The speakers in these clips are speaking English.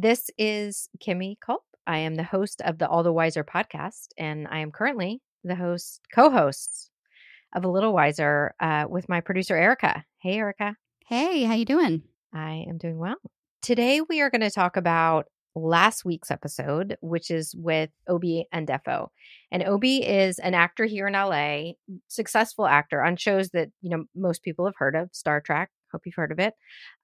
This is Kimmy Culp. I am the host of the All the Wiser podcast, and I am currently the host, co-host of A Little Wiser uh, with my producer Erica. Hey, Erica. Hey, how you doing? I am doing well. Today we are going to talk about last week's episode, which is with Obi Ndefo. And Obi is an actor here in LA, successful actor on shows that you know most people have heard of, Star Trek. Hope you've heard of it.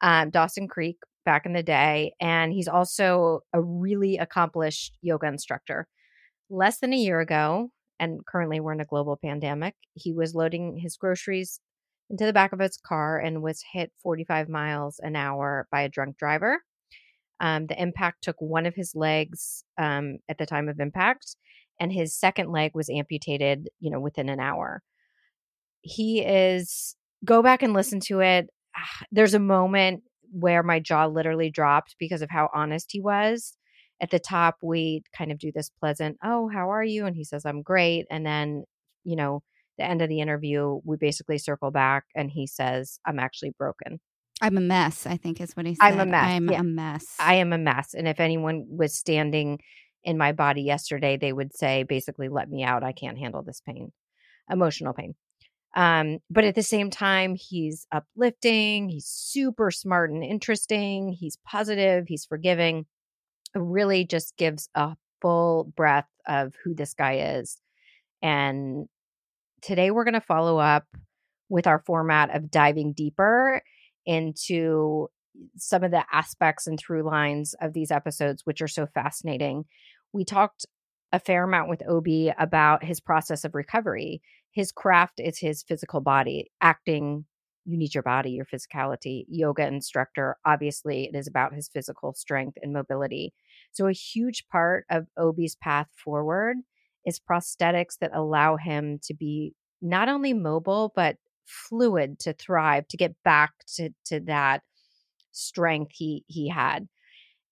Um, Dawson Creek back in the day, and he's also a really accomplished yoga instructor. Less than a year ago, and currently we're in a global pandemic, he was loading his groceries into the back of his car and was hit 45 miles an hour by a drunk driver. Um, the impact took one of his legs um, at the time of impact, and his second leg was amputated, you know, within an hour. He is go back and listen to it. There's a moment where my jaw literally dropped because of how honest he was. At the top, we kind of do this pleasant, "Oh, how are you?" and he says, "I'm great." And then, you know, the end of the interview, we basically circle back and he says, I'm actually broken. I'm a mess, I think is what he said. I'm a mess. I'm yeah. a mess. I am a mess. And if anyone was standing in my body yesterday, they would say, basically, let me out. I can't handle this pain, emotional pain. Um, but at the same time, he's uplifting, he's super smart and interesting, he's positive, he's forgiving. It really just gives a full breath of who this guy is. And today we're going to follow up with our format of diving deeper into some of the aspects and through lines of these episodes, which are so fascinating. We talked a fair amount with Obi about his process of recovery. His craft is his physical body. Acting, you need your body, your physicality. Yoga instructor, obviously, it is about his physical strength and mobility. So, a huge part of Obi's path forward is prosthetics that allow him to be not only mobile, but fluid to thrive, to get back to, to that strength he he had.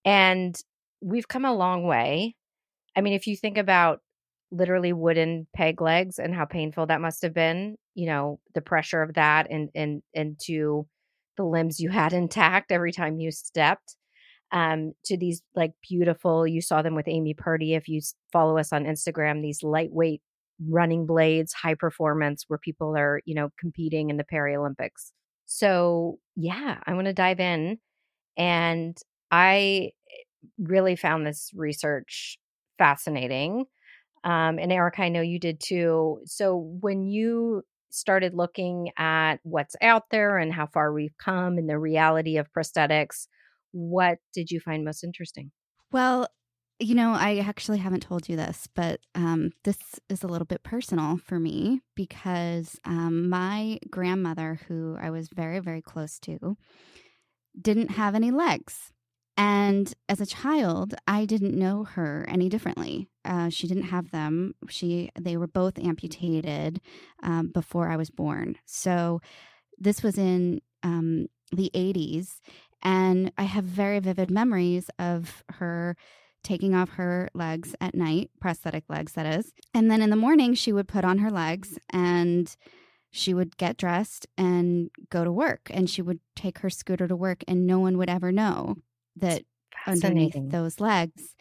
And we've come a long way. I mean, if you think about literally wooden peg legs and how painful that must have been, you know, the pressure of that and and into the limbs you had intact every time you stepped um, to these like beautiful, you saw them with Amy Purdy. If you follow us on Instagram, these lightweight running blades, high performance, where people are, you know, competing in the Paralympics. So, yeah, I want to dive in. And I really found this research fascinating. Um, and Erica, I know you did too. So, when you started looking at what's out there and how far we've come and the reality of prosthetics, what did you find most interesting? Well, you know, I actually haven't told you this, but um, this is a little bit personal for me because um, my grandmother, who I was very, very close to, didn't have any legs. And as a child, I didn't know her any differently. Uh, she didn't have them. She they were both amputated um, before I was born. So this was in um, the 80s, and I have very vivid memories of her taking off her legs at night, prosthetic legs, that is. And then in the morning, she would put on her legs and she would get dressed and go to work. And she would take her scooter to work, and no one would ever know that underneath those legs,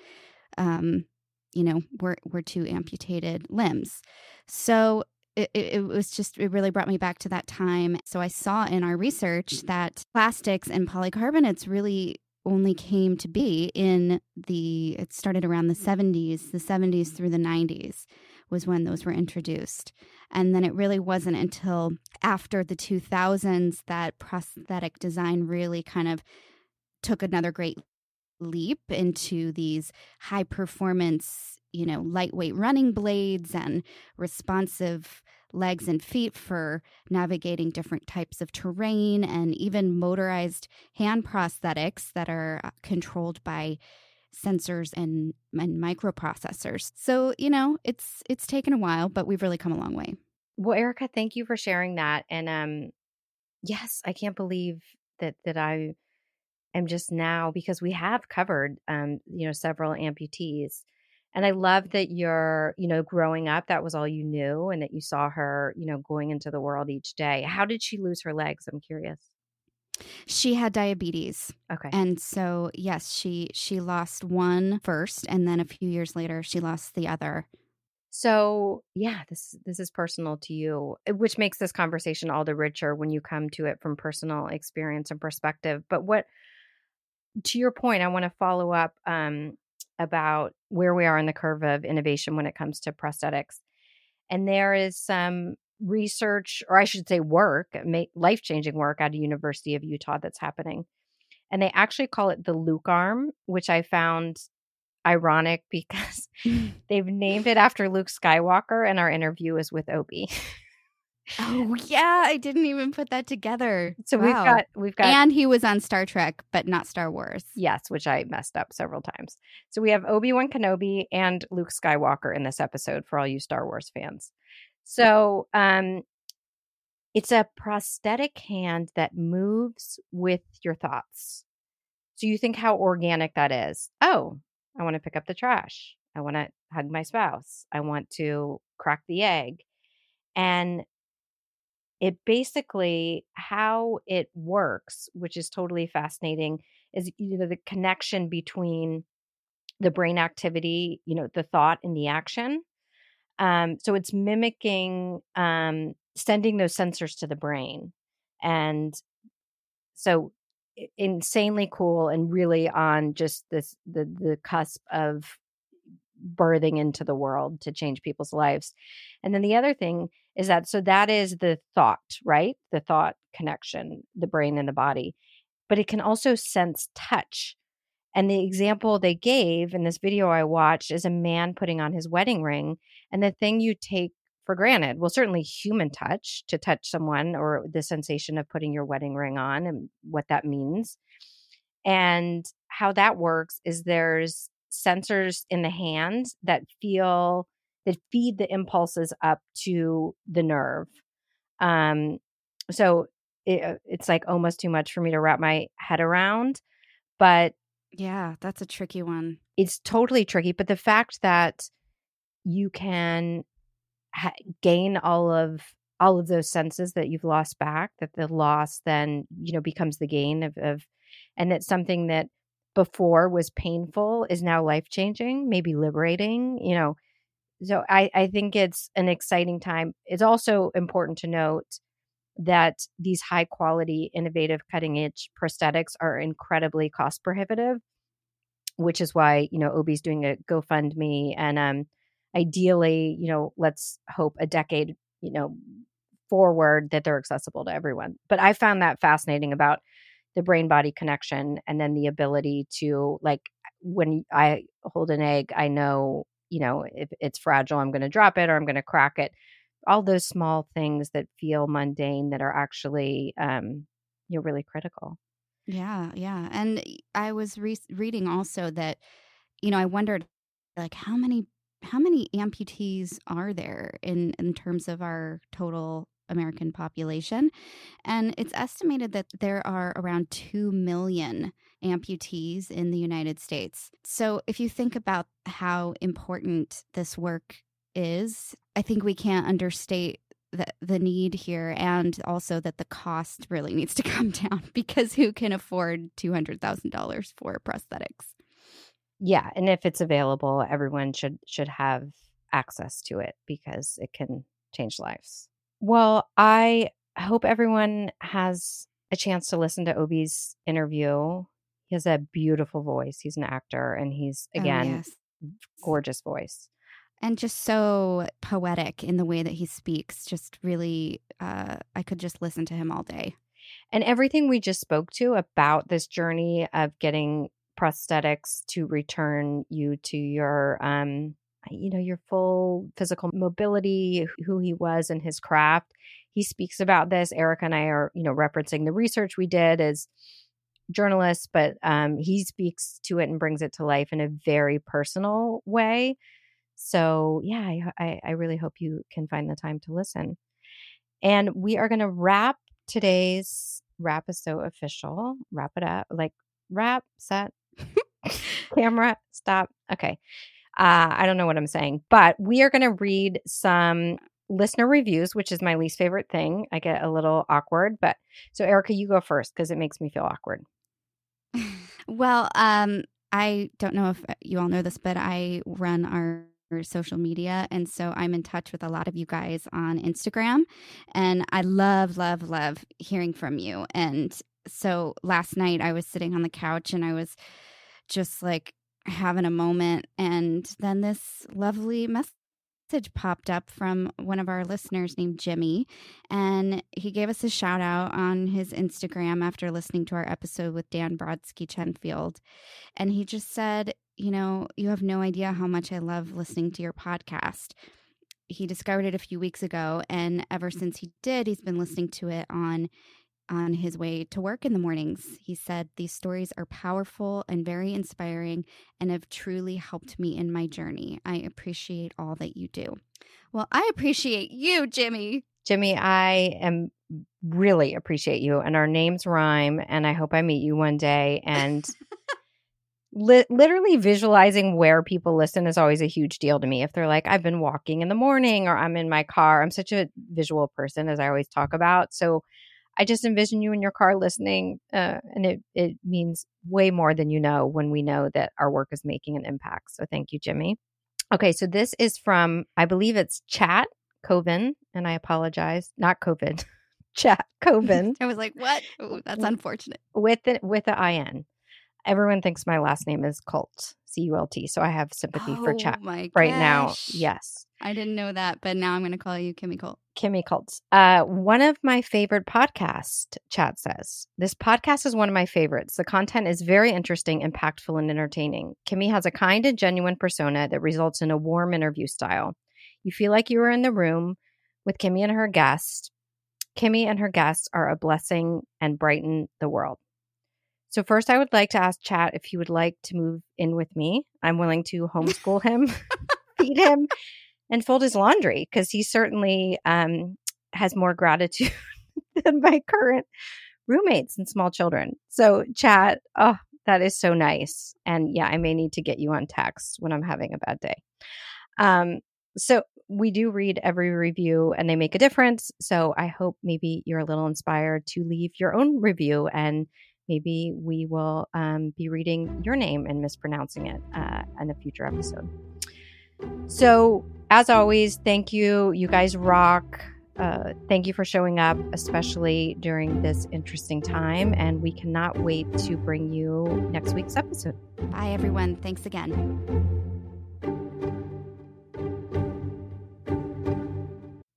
um, you know, were, were two amputated limbs. So it, it, was just it really brought me back to that time. So i saw in our research that plastics and polycarbonates really only came to be in the it started around the 70s the 70s through the 90s was when those were introduced. And then it really wasn't until after the 2000s that prosthetic design really kind of took another great leap into these high performance you know lightweight running blades and responsive legs and feet for navigating different types of terrain and even motorized hand prosthetics that are uh, controlled by sensors and, and microprocessors. So, you know, it's it's taken a while, but we've really come a long way. Well, Erica, thank you for sharing that. And um yes, I can't believe that that I am just now because we have covered um, you know, several amputees. And I love that you're, you know, growing up, that was all you knew and that you saw her, you know, going into the world each day. How did she lose her legs? I'm curious. She had diabetes. Okay. And so yes, she she lost one first and then a few years later she lost the other. So, yeah, this this is personal to you, eh, which makes this conversation all the richer when you come to it from personal experience and perspective. But what to your point, I want to follow up um, about where we are in the curve of innovation when it comes to prosthetics. And there is some research, or I should say, work, life changing work at a University of Utah that's happening. And they actually call it the Luke arm, which I found ironic because they've named it after Luke Skywalker, and our interview is with Obi. Oh yeah, I didn't even put that together. So wow. we've got we've got And he was on Star Trek, but not Star Wars. Yes, which I messed up several times. So we have Obi-Wan Kenobi and Luke Skywalker in this episode for all you Star Wars fans. So um it's a prosthetic hand that moves with your thoughts. So you think how organic that is. Oh, I want to pick up the trash. I want to hug my spouse. I want to crack the egg. And it basically how it works which is totally fascinating is you know the connection between the brain activity you know the thought and the action. Um, so it's mimicking um, sending those sensors to the brain and so insanely cool and really on just this the the cusp of birthing into the world to change people's lives. And then the other thing is that so that is the thought, right? The thought connection, the brain and the body. But it can also sense touch. And the example they gave in this video I watched is a man putting on his wedding ring. And the thing you take for granted, well, certainly human touch to touch someone or the sensation of putting your wedding ring on and what that means. And how that works is there's sensors in the hand that feel that feed the impulses up to the nerve. Um, so it, uh, it's like almost too much for me to wrap my head around, but yeah, that's a tricky one. It's totally tricky, but the fact that you can ha- gain all of all of those senses that you've lost back, that the loss then you know becomes the gain of, of and that something that before was painful is now life changing, maybe liberating. You know, so I, I think it's an exciting time. It's also important to note that these high quality, innovative, cutting edge prosthetics are incredibly cost prohibitive, which is why, you know, Obi's doing a GoFundMe. And um, ideally, you know, let's hope a decade, you know, forward that they're accessible to everyone. But I found that fascinating about the brain body connection and then the ability to, like, when I hold an egg, I know you know, if it's fragile, I'm going to drop it or I'm going to crack it. All those small things that feel mundane that are actually, um, you know, really critical. Yeah, yeah. And I was re- reading also that, you know, I wondered like how many how many amputees are there in in terms of our total American population? And it's estimated that there are around 2 million amputees in the United States. So if you think about how important this work is, I think we can't understate the, the need here and also that the cost really needs to come down because who can afford $200,000 for prosthetics? Yeah, and if it's available, everyone should should have access to it because it can change lives. Well, I hope everyone has a chance to listen to Obi's interview. He has a beautiful voice. He's an actor and he's oh, again oh, yes. gorgeous voice. And just so poetic in the way that he speaks. Just really uh I could just listen to him all day. And everything we just spoke to about this journey of getting prosthetics to return you to your um you know, your full physical mobility, who he was and his craft. He speaks about this. Erica and I are, you know, referencing the research we did as journalists, but um, he speaks to it and brings it to life in a very personal way. So, yeah, I, I really hope you can find the time to listen. And we are going to wrap today's wrap is so official. Wrap it up. Like wrap, set, camera, stop. Okay. Uh, I don't know what I'm saying, but we are going to read some listener reviews, which is my least favorite thing. I get a little awkward, but so Erica, you go first because it makes me feel awkward. well, um, I don't know if you all know this, but I run our social media. And so I'm in touch with a lot of you guys on Instagram. And I love, love, love hearing from you. And so last night I was sitting on the couch and I was just like having a moment. And then this lovely message popped up from one of our listeners named Jimmy. And he gave us a shout out on his Instagram after listening to our episode with Dan Brodsky Chenfeld. And he just said, You know, you have no idea how much I love listening to your podcast. He discovered it a few weeks ago. And ever since he did, he's been listening to it on on his way to work in the mornings. He said, These stories are powerful and very inspiring and have truly helped me in my journey. I appreciate all that you do. Well, I appreciate you, Jimmy. Jimmy, I am really appreciate you, and our names rhyme, and I hope I meet you one day. And li- literally visualizing where people listen is always a huge deal to me. If they're like, I've been walking in the morning or I'm in my car, I'm such a visual person, as I always talk about. So I just envision you in your car listening, uh, and it it means way more than you know when we know that our work is making an impact. So thank you, Jimmy. Okay, so this is from I believe it's Chat Coven, and I apologize, not COVID, Chat Coven. I was like, what? Ooh, that's unfortunate. With the, with the in. Everyone thinks my last name is Cult, C U L T. So I have sympathy oh, for Chat right now. Yes. I didn't know that, but now I'm going to call you Kimmy Colt. Kimmy Colts. Uh, one of my favorite podcast, chat says. This podcast is one of my favorites. The content is very interesting, impactful, and entertaining. Kimmy has a kind and genuine persona that results in a warm interview style. You feel like you are in the room with Kimmy and her guest. Kimmy and her guests are a blessing and brighten the world. So, first, I would like to ask Chat if he would like to move in with me. I'm willing to homeschool him, feed him, and fold his laundry because he certainly um, has more gratitude than my current roommates and small children. So, chat, oh, that is so nice. And yeah, I may need to get you on text when I'm having a bad day. Um, so, we do read every review and they make a difference. So, I hope maybe you're a little inspired to leave your own review and maybe we will um, be reading your name and mispronouncing it uh, in a future episode. So, as always, thank you. You guys rock. Uh, thank you for showing up, especially during this interesting time. And we cannot wait to bring you next week's episode. Bye, everyone. Thanks again.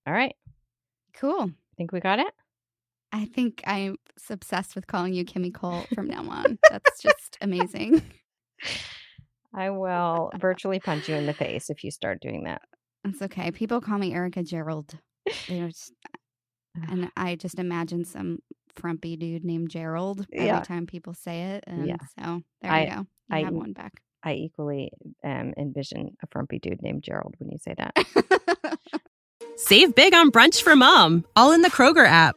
All right. Cool. Think we got it? I think I'm obsessed with calling you Kimmy Cole from now on. That's just amazing. I will virtually punch you in the face if you start doing that. It's okay. People call me Erica Gerald. Just, and I just imagine some frumpy dude named Gerald every yeah. time people say it. And yeah. so there I, you go. You I, have one back. I equally um, envision a frumpy dude named Gerald when you say that. Save big on brunch for mom, all in the Kroger app.